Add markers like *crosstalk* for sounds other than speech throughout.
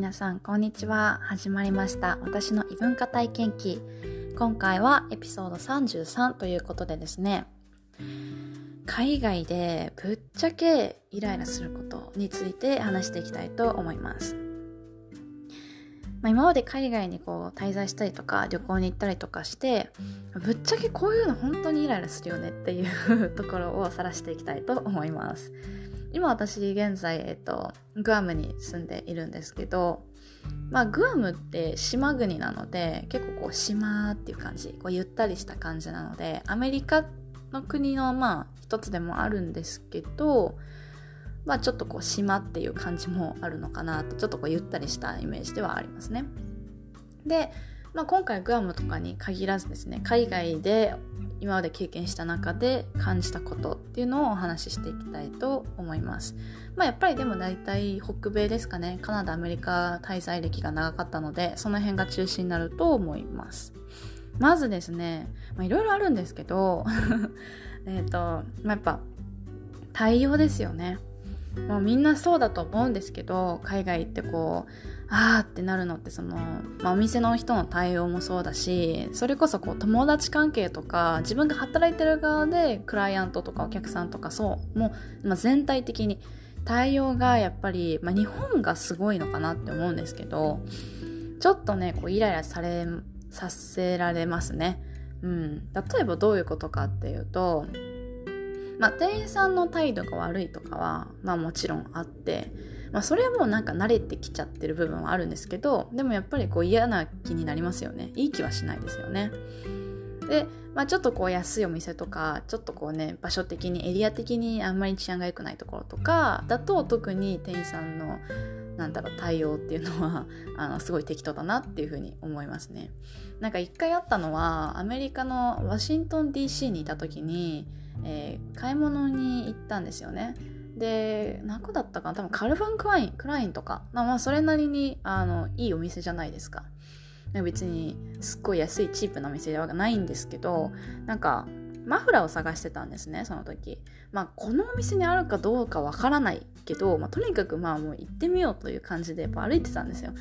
皆さんこんにちは。始まりました。私の異文化体験記。今回はエピソード33ということでですね。海外でぶっちゃけイライラすることについて話していきたいと思います。まあ、今まで海外にこう滞在したりとか旅行に行ったりとかしてぶっちゃけこういうの本当にイライラするよねっていう *laughs* ところを晒していきたいと思います。今私現在、えっと、グアムに住んでいるんですけど、まあ、グアムって島国なので結構こう島っていう感じこうゆったりした感じなのでアメリカの国のまあ一つでもあるんですけど、まあ、ちょっとこう島っていう感じもあるのかなとちょっとこうゆったりしたイメージではありますね。で、まあ、今回グアムとかに限らずですね海外で今まで経験した中で感じたことっていうのをお話ししていきたいと思います。まあやっぱりでも大体北米ですかね。カナダ、アメリカ滞在歴が長かったので、その辺が中心になると思います。まずですね、いろいろあるんですけど、*laughs* えっと、まあ、やっぱ対応ですよね。もうみんなそうだと思うんですけど海外行ってこうあーってなるのってその、まあ、お店の人の対応もそうだしそれこそこう友達関係とか自分が働いてる側でクライアントとかお客さんとかそうもう、まあ、全体的に対応がやっぱり、まあ、日本がすごいのかなって思うんですけどちょっとねこうイライラされさせられますね。うん、例えばどういうことかっていうとまあ、店員さんの態度が悪いとかは、まあもちろんあって、まあそれはもうなんか慣れてきちゃってる部分はあるんですけど、でもやっぱりこう嫌な気になりますよね。いい気はしないですよね。で、まあちょっとこう安いお店とか、ちょっとこうね、場所的に、エリア的にあんまり治安が良くないところとか、だと特に店員さんのなんだろう対応っていうのは *laughs* あのすごい適当だなっていうふうに思いますね。なんか一回あったのはアメリカのワシントン DC にいた時にえー、買い物に行ったんですよね。で、何個だったかな？多分カルファン・クライン、クラインとか。まあ、それなりに、あの、いいお店じゃないですか。別に、すっごい安いチープなお店ではないんですけど、なんか、マフラーを探してたんですね、その時。まあ、このお店にあるかどうかわからないけど、まあ、とにかくまあ、もう行ってみようという感じで、やっぱ歩いてたんですよ。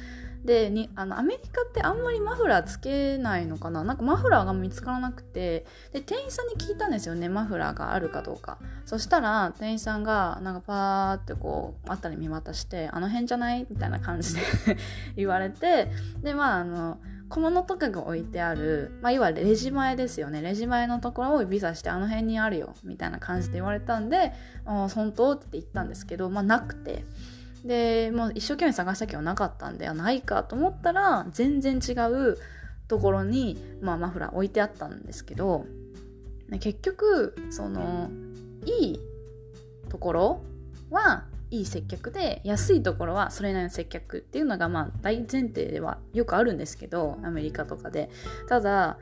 でにあのアメリカってあんまりマフラーつけないのかな？なんかマフラーが見つからなくてで店員さんに聞いたんですよねマフラーがあるかどうかそしたら店員さんがなんかパーってこう辺り見渡してあの辺じゃない？みたいな感じで *laughs* 言われてでまああの小物とかが置いてある、まあ、いわゆるレジ前ですよね。レジ前のところを指さして、あの辺にあるよ、みたいな感じで言われたんで、ああ本当？って言ったんですけど、まあ、なくて。でもう一生懸命探したけどなかったんであないかと思ったら全然違うところに、まあ、マフラー置いてあったんですけど結局そのいいところはいい接客で安いところはそれなりの接客っていうのがまあ大前提ではよくあるんですけどアメリカとかで。ただ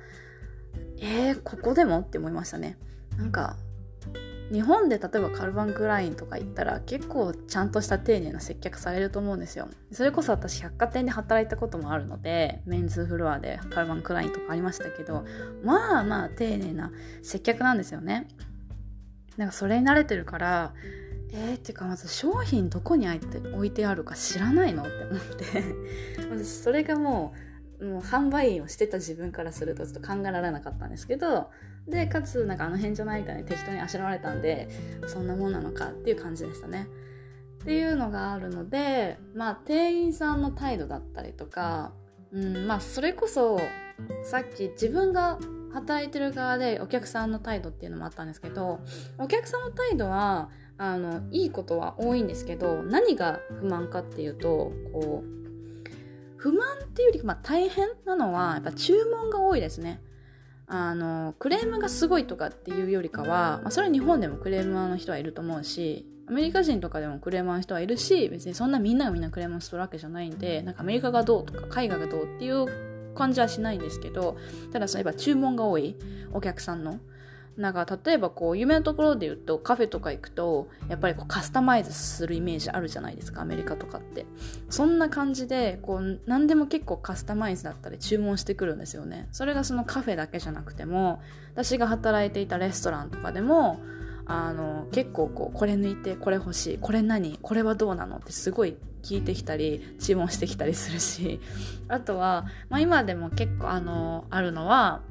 えー、ここでもって思いましたね。なんか日本で例えばカルバン・クラインとか行ったら結構ちゃんとした丁寧な接客されると思うんですよ。それこそ私百貨店で働いたこともあるのでメンズフロアでカルバン・クラインとかありましたけどまあまあ丁寧な接客なんですよね。なんかそれに慣れてるからえー、ってかまず商品どこに置いてあるか知らないのって思ってそれがもうもう販売員をしてた自分からするとちょっと考えられなかったんですけどでかつなんかあの辺じゃないかね適当にあしらわれたんでそんなもんなのかっていう感じでしたね。っていうのがあるのでまあ店員さんの態度だったりとか、うん、まあそれこそさっき自分が働いてる側でお客さんの態度っていうのもあったんですけどお客さんの態度はあのいいことは多いんですけど何が不満かっていうとこう不満っていうより、まあ、大変なのはやっぱ注文が多いですね。あのクレームがすごいとかっていうよりかは、まあ、それは日本でもクレーマーの人はいると思うしアメリカ人とかでもクレーマーの人はいるし別にそんなみんながみんなクレーマーするわけじゃないんでなんかアメリカがどうとか海外がどうっていう感じはしないんですけどただそういえば注文が多いお客さんのなんか例えばこう有名なところで言うとカフェとか行くとやっぱりこうカスタマイズするイメージあるじゃないですかアメリカとかって。そんな感じでこう何でも結構カスタマイズだったり注文してくるんですよね。それがそのカフェだけじゃなくても私が働いていたレストランとかでもあの結構こうこれ抜いてこれ欲しいこれ何これはどうなのってすごい聞いてきたり注文してきたりするし。あとは、まあ、今でも結構あのあるのは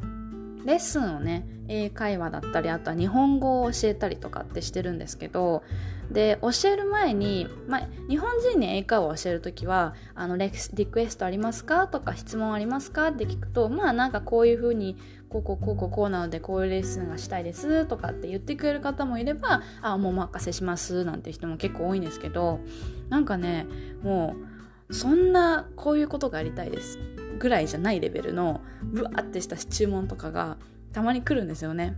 レッスンをね英会話だったりあとは日本語を教えたりとかってしてるんですけどで教える前に、まあ、日本人に英会話を教える時はあのレリクエストありますか？とか質問ありますか？って聞くとまあなんかこういう風にこうこうこうこうこうなのでこういうレッスンがしたいですとかって言ってくれる方もいればあもうお任せしますなんて人も結構多いんですけどなんかねもうそんなこういうことがやりたいです。ぐらいじゃないレベルのブワーってした注文とかがたまに来るんですよね。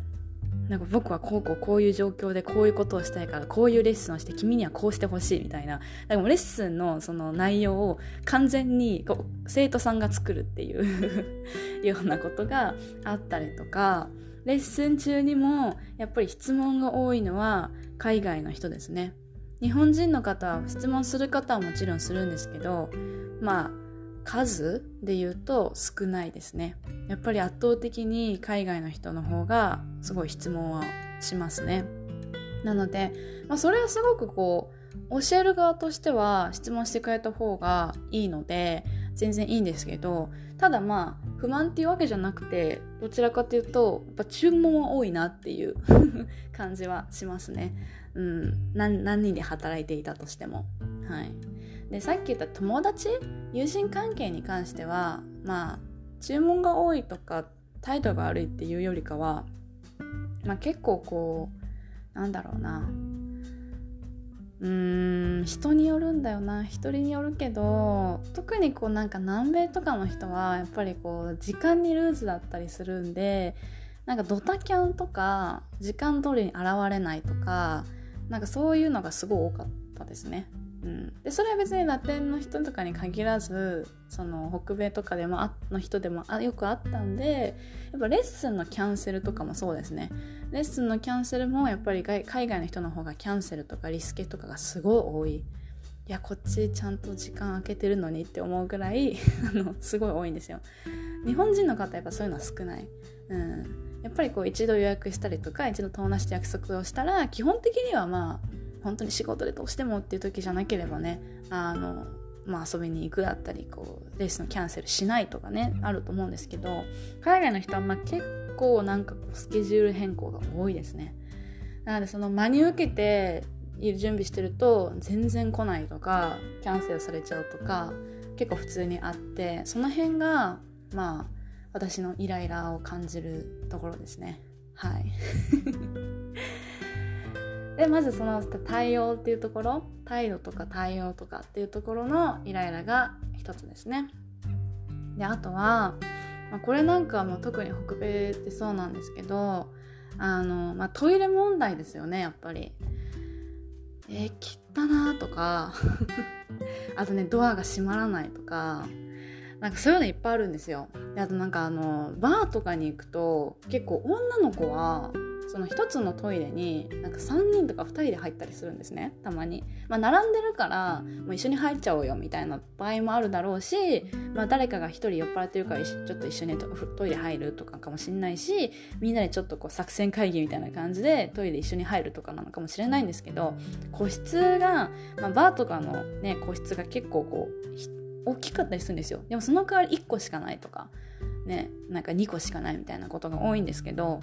なんか僕はこうこうこういう状況でこういうことをしたいからこういうレッスンをして君にはこうしてほしいみたいなでもレッスンのその内容を完全にこう生徒さんが作るっていう *laughs* ようなことがあったりとかレッスン中にもやっぱり質問が多いのは海外の人ですね日本人の方は質問する方はもちろんするんですけどまあ数で言うと少ないですね。やっぱり圧倒的に海外の人の方がすごい質問はしますね。なので、まあ、それはすごくこう教える側としては質問してくれた方がいいので全然いいんですけどただまあ不満っていうわけじゃなくてどちらかというとやっぱ注文は多いなっていう *laughs* 感じはしますね。うん。何何人で働いていたとしても。はい。でさっき言った友達友人関係に関してはまあ注文が多いとか態度が悪いっていうよりかは、まあ、結構こうなんだろうなうーん人によるんだよな人によるけど特にこうなんか南米とかの人はやっぱりこう時間にルーズだったりするんでなんかドタキャンとか時間通りに現れないとかなんかそういうのがすごい多かったですね。うん、でそれは別にラテンの人とかに限らずその北米とかでもあの人でもあよくあったんでやっぱレッスンのキャンセルとかもそうですね。レッスンのキャンセルもやっぱり海外の人の方がキャンセルとかリスケとかがすごい多い。いやこっちちゃんと時間空けてるのにって思うぐらい *laughs* あのすごい多いんですよ。日本人の方やっぱそういうのは少ない、うん、やっぱりこう一度予約したりとか一度友達と約束をしたら基本的にはまあ本当に仕事でどうしてもっていう時じゃなければねあの、まあ、遊びに行くだったりこうレースのキャンセルしないとかねあると思うんですけど海外の人はまあ結構なんかスケジュール変更が多いですね。なのでその真に受けて準備してると全然来ないとかキャンセルされちゃうとか結構普通にあってその辺がまあ私のイライラを感じるところですね。はいでまずその対応っていうところ態度とか対応とかっていうところのイライラが一つですね。であとは、まあ、これなんかも特に北米ってそうなんですけどあの、まあ、トイレ問題ですよねやっぱり。えー、切ったなとか *laughs* あとねドアが閉まらないとかなんかそういうのいっぱいあるんですよ。であとなんかあのバーとかに行くと結構女の子はその一つのトイレになんか3人とか2人で入ったりするんですね。たまに、まあ、並んでるからもう一緒に入っちゃおうよみたいな場合もあるだろうし、まあ、誰かが1人酔っ払ってるからちょっと一緒にトイレ入るとかかもしんないしみんなでちょっとこう作戦会議みたいな感じでトイレ一緒に入るとかなのかもしれないんですけど個室が、まあ、バーとかのね個室が結構こう大きかったりするんですよ。でもその代わり1個しかないとかねなんか2個しかないみたいなことが多いんですけど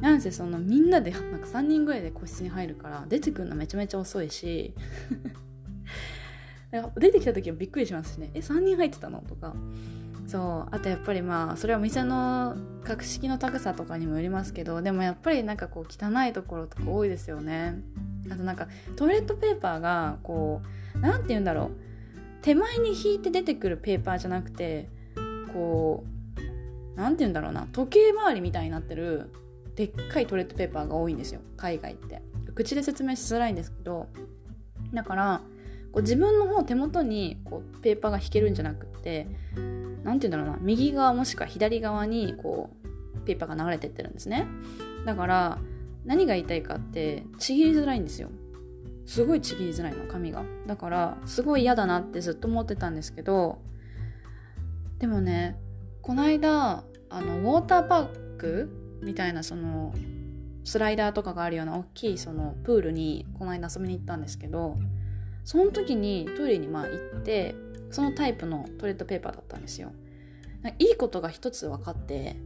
なんせそのみんなでなんか3人ぐらいで個室に入るから出てくるのめちゃめちゃ遅いし。*laughs* 出てきた時はびっくりしますしね。え3人入ってたの？とか。そう。あとやっぱりまあそれはお店の格式の高さとかにもよりますけどでもやっぱりなんかこう汚いところとか多いですよね。あとなんかトイレットペーパーがこう何て言うんだろう。手前に引いて出てくるペーパーじゃなくてこう何て言うんだろうな。時計回りみたいになってるでっかいトイレットペーパーが多いんですよ。海外って。口で説明しづらいんですけどだからこう自分の方手元にこうペーパーが引けるんじゃなくって何て言うんだろうな。右側もしくは左側にこうペーパーが流れてってるんですね。だから何が言いたいかってちぎりづらいんですよ。すごいちぎりづらいの紙が。だからすごい嫌だなってずっと思ってたんですけどでもねこの間あのウォーターパークみたいなそのスライダーとかがあるような大きいそのプールにこの間遊びに行ったんですけどその時にトイレにまあ行ってそのタイプのトイレットペーパーだったんですよ。いいことが一つ分かって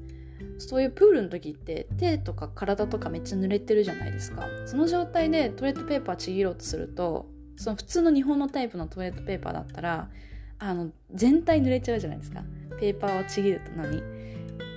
そういうプールの時って手とか体とかめっちゃ濡れてるじゃないですか。その状態でトイレットペーパーちぎろうとするとその普通の日本のタイプのトイレットペーパーだったらあの全体濡れちゃうじゃないですか。ペーパーをちぎるのに。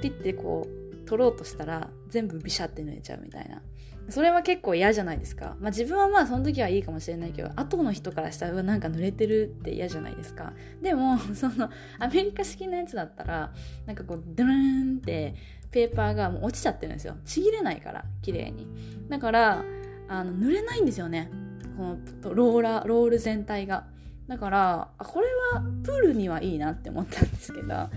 ピッてこう取ろうとしたら全部ビシャって濡れちゃうみたいなそれは結構嫌じゃないですか。まあ自分はまあその時はいいかもしれないけど、後の人からしたらなんか濡れてるって嫌じゃないですか。でも、*laughs* そのアメリカ式のやつだったら、なんかこう、ドゥーンってペーパーがもう落ちちゃってるんですよ。ちぎれないから、綺麗に。だから、あの、濡れないんですよね。このローラー、ロール全体が。だから、これはプールにはいいなって思ったんですけど、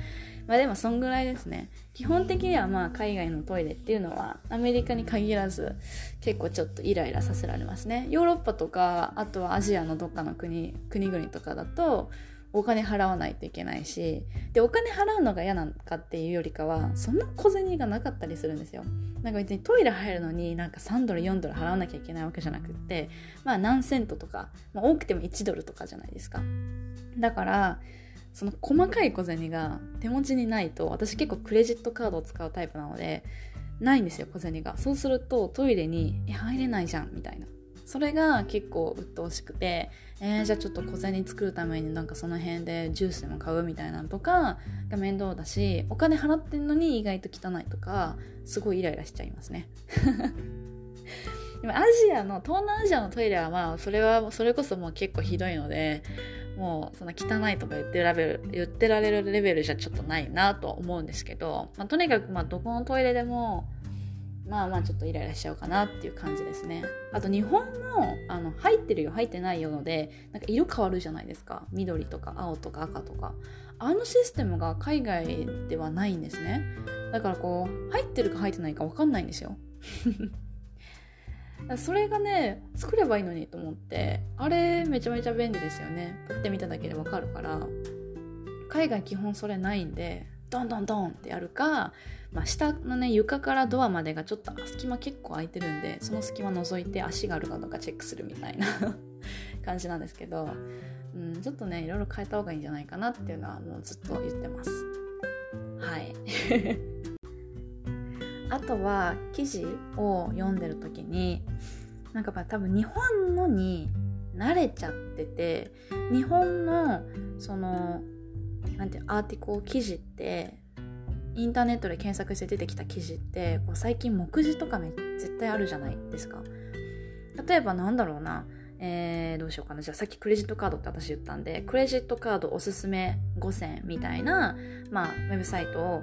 まあでもそんぐらいですね。基本的にはまあ海外のトイレっていうのはアメリカに限らず結構ちょっとイライラさせられますね。ヨーロッパとかあとはアジアのどっかの国国々とかだとお金払わないといけないしでお金払うのが嫌なのかっていうよりかはそんな小銭がなかったりするんですよなんか別にトイレ入るのになんか3ドル4ドル払わなきゃいけないわけじゃなくってまあ何セントとか、まあ、多くても1ドルとかじゃないですかだからその細かい小銭が手持ちにないと私結構クレジットカードを使うタイプなのでないんですよ小銭が。そうするとトイレに「入れないじゃん」みたいな。それが結構鬱陶しくて、えー、じゃあちょっと小銭作るためになんかその辺でジュースでも買う？みたいなのとかが面倒だしお金払ってんのに意外と汚いとかすごいイライラしちゃいますね。*laughs* でもアジアの東南アジアのトイレはまあそれはそれこそもう結構ひどいのでもうそんな汚いとか言ってられる言ってられるレベルじゃちょっとないなと思うんですけど、まあ、とにかくまあどこのトイレでもまあまあちょっとイライラしちゃうかなっていう感じですね。あと日本もあの入ってるよ入ってないよのでなんか色変わるじゃないですか。緑とか青とか赤とか。あのシステムが海外ではないんですね。だからこう入ってるか入ってないか分かんないんですよ。それがね作ればいいのにと思ってあれめちゃめちゃ便利ですよね。撮ってみただけでわかるから。海外基本それないんでドンドンドンってやるか、まあ、下のね床からドアまでがちょっと隙間結構空いてるんでその隙間覗いて足があるかどうかチェックするみたいな *laughs* 感じなんですけど、うん、ちょっとねいろいろ変えた方がいいんじゃないかなっていうのはもうずっと言ってます。はい。あとは記事を読んでる時になんか多分日本のに慣れちゃってて日本のそのなんてアーティコ記事ってインターネットで検索して出てきた記事ってこう最近目次とかめ絶対あるじゃないですか。例えばなんだろうなえー、どうしようかな。じゃあさっきクレジットカードって私言ったんでクレジットカードおすすめ5選みたいな、まあ、ウェブサイトを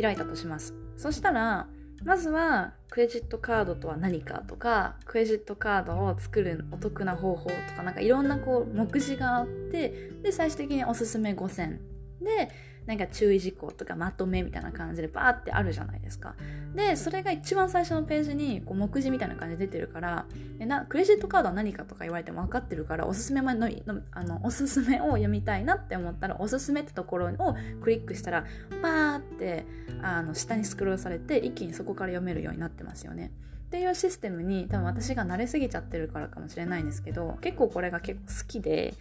開いたとします。そしたらまずはクレジットカードとは何かとかクレジットカードを作るお得な方法とかなんかいろんなこう目次があってで最終的におすすめ5選でなんか注意事項とかまとめみたいな感じでバーってあるじゃないですか。で、それが一番最初のページにこう目次みたいな感じで出てるからえな、クレジットカードは何かとか言われても分かってるから、おすすめのあのおすすめを読みたいなって思ったら、おすすめってところをクリックしたら、バーってあの下にスクロールされて、一気にそこから読めるようになってますよね。っていうシステムに多分私が慣れすぎちゃってるからかもしれないんですけど結構これが結構好きで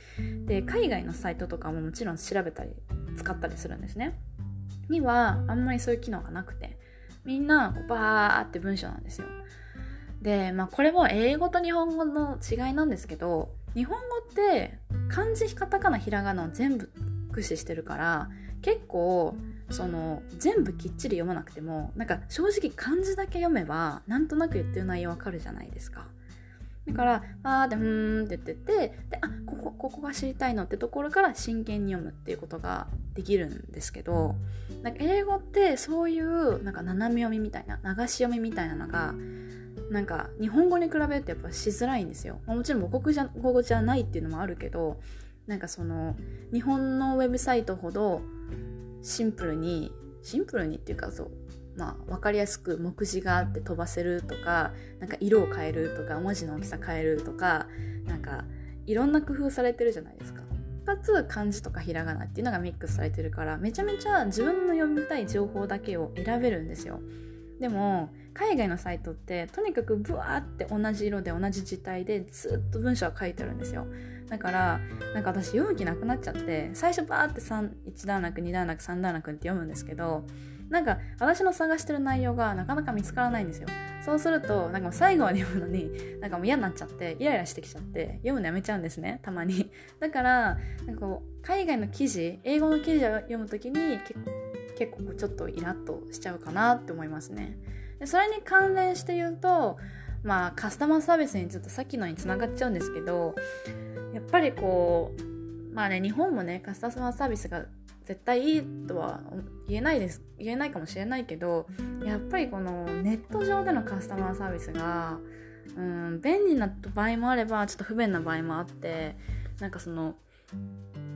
で海外のサイトとかももちろん調べたり使ったりするんですね。にはあんまりそういう機能がなくてみんなこうバーって文章なんですよ。でまあこれも英語と日本語の違いなんですけど日本語って漢字カタカナひらがなを全部駆使してるから結構その全部きっちり読まなくてもなんか正直漢字だけ読めばなんとなく言ってる内容わかるじゃないですか。だから、あーで、うーんって言ってて、で、あ、ここ、ここが知りたいのってところから真剣に読むっていうことができるんですけど、なんか英語ってそういうなんか斜め読みみたいな、流し読みみたいなのが、なんか日本語に比べるとやっぱしづらいんですよ。もちろん母国語じゃないっていうのもあるけど、なんかその日本のウェブサイトほどシンプルにシンプルにっていうかそうまあ分かりやすく目次があって飛ばせるとかなんか色を変えるとか文字の大きさ変えるとかなんかいろんな工夫されてるじゃないですか。かつ漢字とかひらがなっていうのがミックスされてるからめちゃめちゃ自分の読みたい情報だけを選べるんですよ。でも海外のサイトってとにかくブワーって同じ色で同じ字体でずっと文章が書いてあるんですよだからなんか私読む気なくなっちゃって最初バーって1段落2段落3段落って読むんですけどなんか私の探してる内容がなかなか見つからないんですよ。そうするとなんか最後まで読むのになんかもう嫌になっちゃってイライラしてきちゃって読むのやめちゃうんですねたまに。だからなんかこう海外の記事英語の記事を読む時に結構ちょっとイラッとしちゃうかなって思いますね。でそれに関連して言うとまあカスタマーサービスにちょっとさっきのにつながっちゃうんですけどやっぱりこうまあね日本もねカスタマーサービスが絶対いいとは言えないです言えないかもしれないけどやっぱりこのネット上でのカスタマーサービスがうん便利な場合もあればちょっと不便な場合もあってなんかその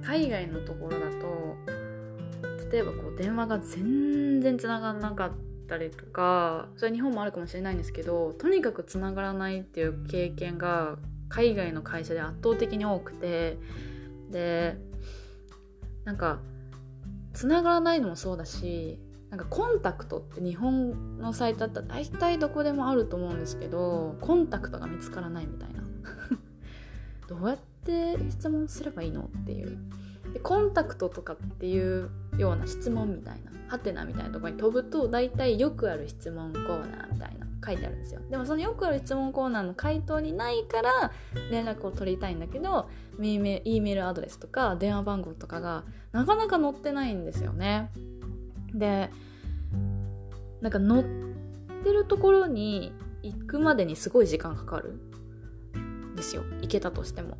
海外のところだと例えばこう電話が全然つながらなかったりとかそれは日本もあるかもしれないんですけどとにかくつながらないっていう経験が海外の会社で圧倒的に多くてでなんかつながらないのもそうだしなんかコンタクトって日本のサイトだったら大体どこでもあると思うんですけどコンタクトが見つからないみたいな。*laughs* どうやって質問すればいいのっていう。でコンタクトとかっていうような質問みたいなハテナみたいなとこに飛ぶと大体よくある質問コーナーみたいな。書いてあるんですよ。でもそのよくある質問コーナーの回答にないから連絡を取りたいんだけど E メールアドレスとか電話番号とかがなかなか載ってないんですよね。でなんか載ってるところに行くまでにすごい時間かかるんですよ。行けたとしても。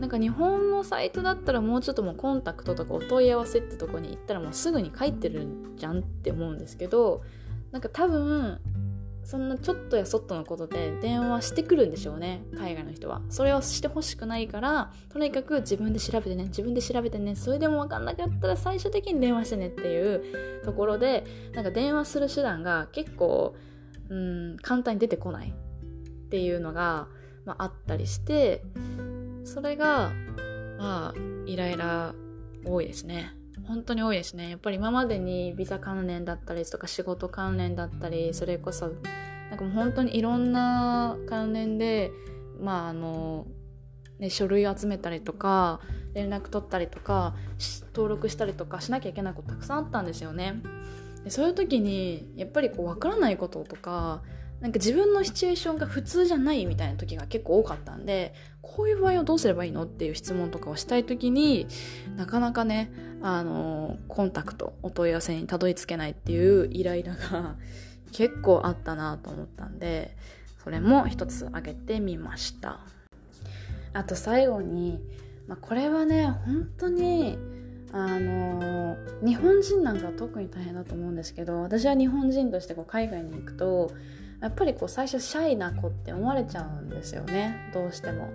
なんか日本のサイトだったらもうちょっともうコンタクトとかお問い合わせってとこに行ったらもうすぐに書いてるじゃんって思うんですけどなんか多分そんなちょっとやそっとのことで電話してくるんでしょうね。海外の人は。それをしてほしくないからとにかく自分で調べてね自分で調べてねそれでも分かんなかったら最終的に電話してねっていうところでなんか電話する手段が結構うん簡単に出てこない。っていうのが、まあ、あったりしてそれがまあイライラ多いですね。本当に多いですね。やっぱり今までにビザ関連だったりとか仕事関連だったりそれこそなんかもう本当にいろんな関連でまああの、ね、書類集めたりとか連絡取ったりとか登録したりとかしなきゃいけないことたくさんあったんですよね。でそういう時にやっぱりこう分からないこととかなんか自分のシチュエーションが普通じゃないみたいな時が結構多かったんでこういう場合はどうすればいいのっていう質問とかをしたい時になかなかねあのコンタクトお問い合わせにたどり着けないっていうイライラが *laughs* 結構あったなと思ったんでそれも一つ挙げてみました。あと最後に、まあ、これはね本当にあの日本人なんか特に大変だと思うんですけど私は日本人としてこう海外に行くとやっぱりこう最初シャイな子って思われちゃうんですよね。どうしても、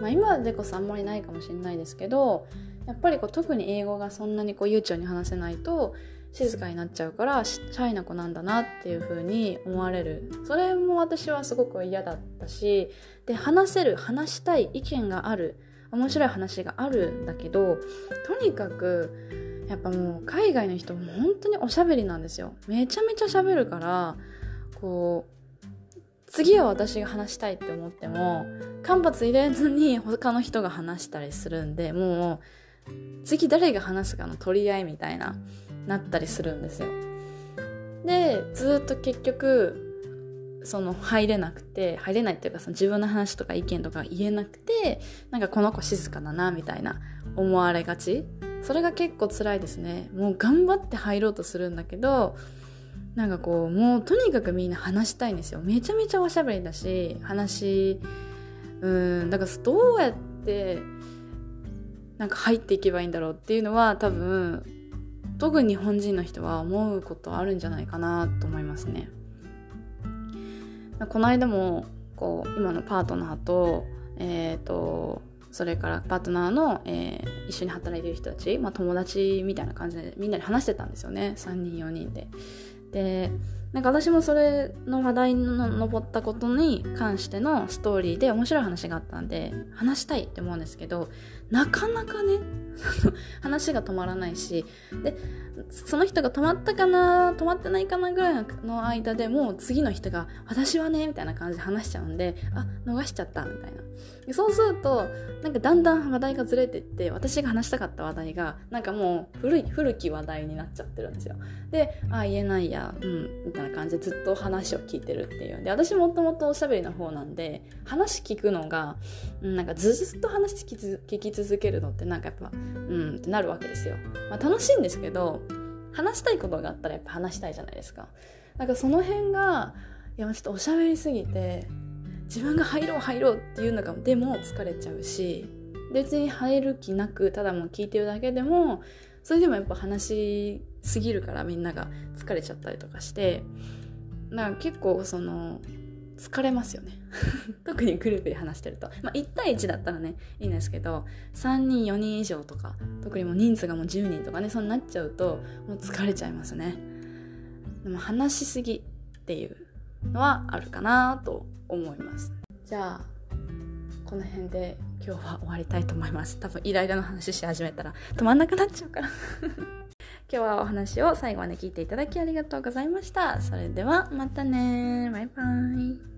まあ、今でこそあんまりないかもしれないですけどやっぱりこう特に英語がそんなにこう悠長に話せないと静かになっちゃうからシャイな子なんだなっていう風に思われる。それも私はすごく嫌だったしで話せる話したい意見がある。面白い話があるんだけどとにかくやっぱもう海外の人も本当におしゃべりなんですよ。めちゃめちゃしゃべるからこう次は私が話したいって思っても間髪入れずに他の人が話したりするんでもう次誰が話すかの取り合いみたいななったりするんですよ。でずっと結局その入れなくて入れないっていうかその自分の話とか意見とか言えなくてなんかこの子静かだなみたいな思われがち。それが結構辛いですね。もう頑張って入ろうとするんだけどなんかこうもうとにかくみんな話したいんですよめちゃめちゃおしゃべりだし話うんだからどうやってなんか入っていけばいいんだろうっていうのは多分特に日本人の人は思うことあるんじゃないかなと思いますね。この間もこう今のパートナーと,、えーと、それからパートナーの、えー、一緒に働いてる人たち、まあ、友達みたいな感じでみんなで話してたんですよね3人4人で。でなんか私もそれの話題の上ったことに関してのストーリーで面白い話があったんで話したいって思うんですけどなかなかね *laughs* 話が止まらないしでその人が止まったかな止まってないかなぐらいの間でもう次の人が「私はね」みたいな感じで話しちゃうんであ逃しちゃったみたいな。でそうするとなんかだんだん話題がずれてって私が話したかった話題がなんかもう古い古き話題になっちゃってるんですよ。で「あ言えないやうん」みたいな感じでずっと話を聞いてるっていう。んで私もともとおしゃべりの方なんで話聞くのが、うん、なんかずっと話聞き続けるのってなんかやっぱうんってなるわけですよ、まあ、楽しいんですけど話したいことがあったらやっぱ話したいじゃないですか。なんかその辺がいやちょっとおしゃべりすぎて自分が入ろう入ろうっていうのがでも疲れちゃうし別に入る気なくただもう聞いてるだけでもそれでもやっぱ話しすぎるからみんなが疲れちゃったりとかしてなんか結構その疲れますよね。*laughs* 特にグループで話してると、まあ、1対1だったらねいいんですけど3人4人以上とか特にもう人数がもう10人とかねそうなっちゃうともう疲れちゃいますね。でも話しすぎっていうのはあるかなと思います。じゃあこの辺で今日は終わりたいと思います。多分イライラの話し始めたら止まんなくなっちゃうから。今日はお話を最後まで聞いていただきありがとうございました。それではまたねバイバイ。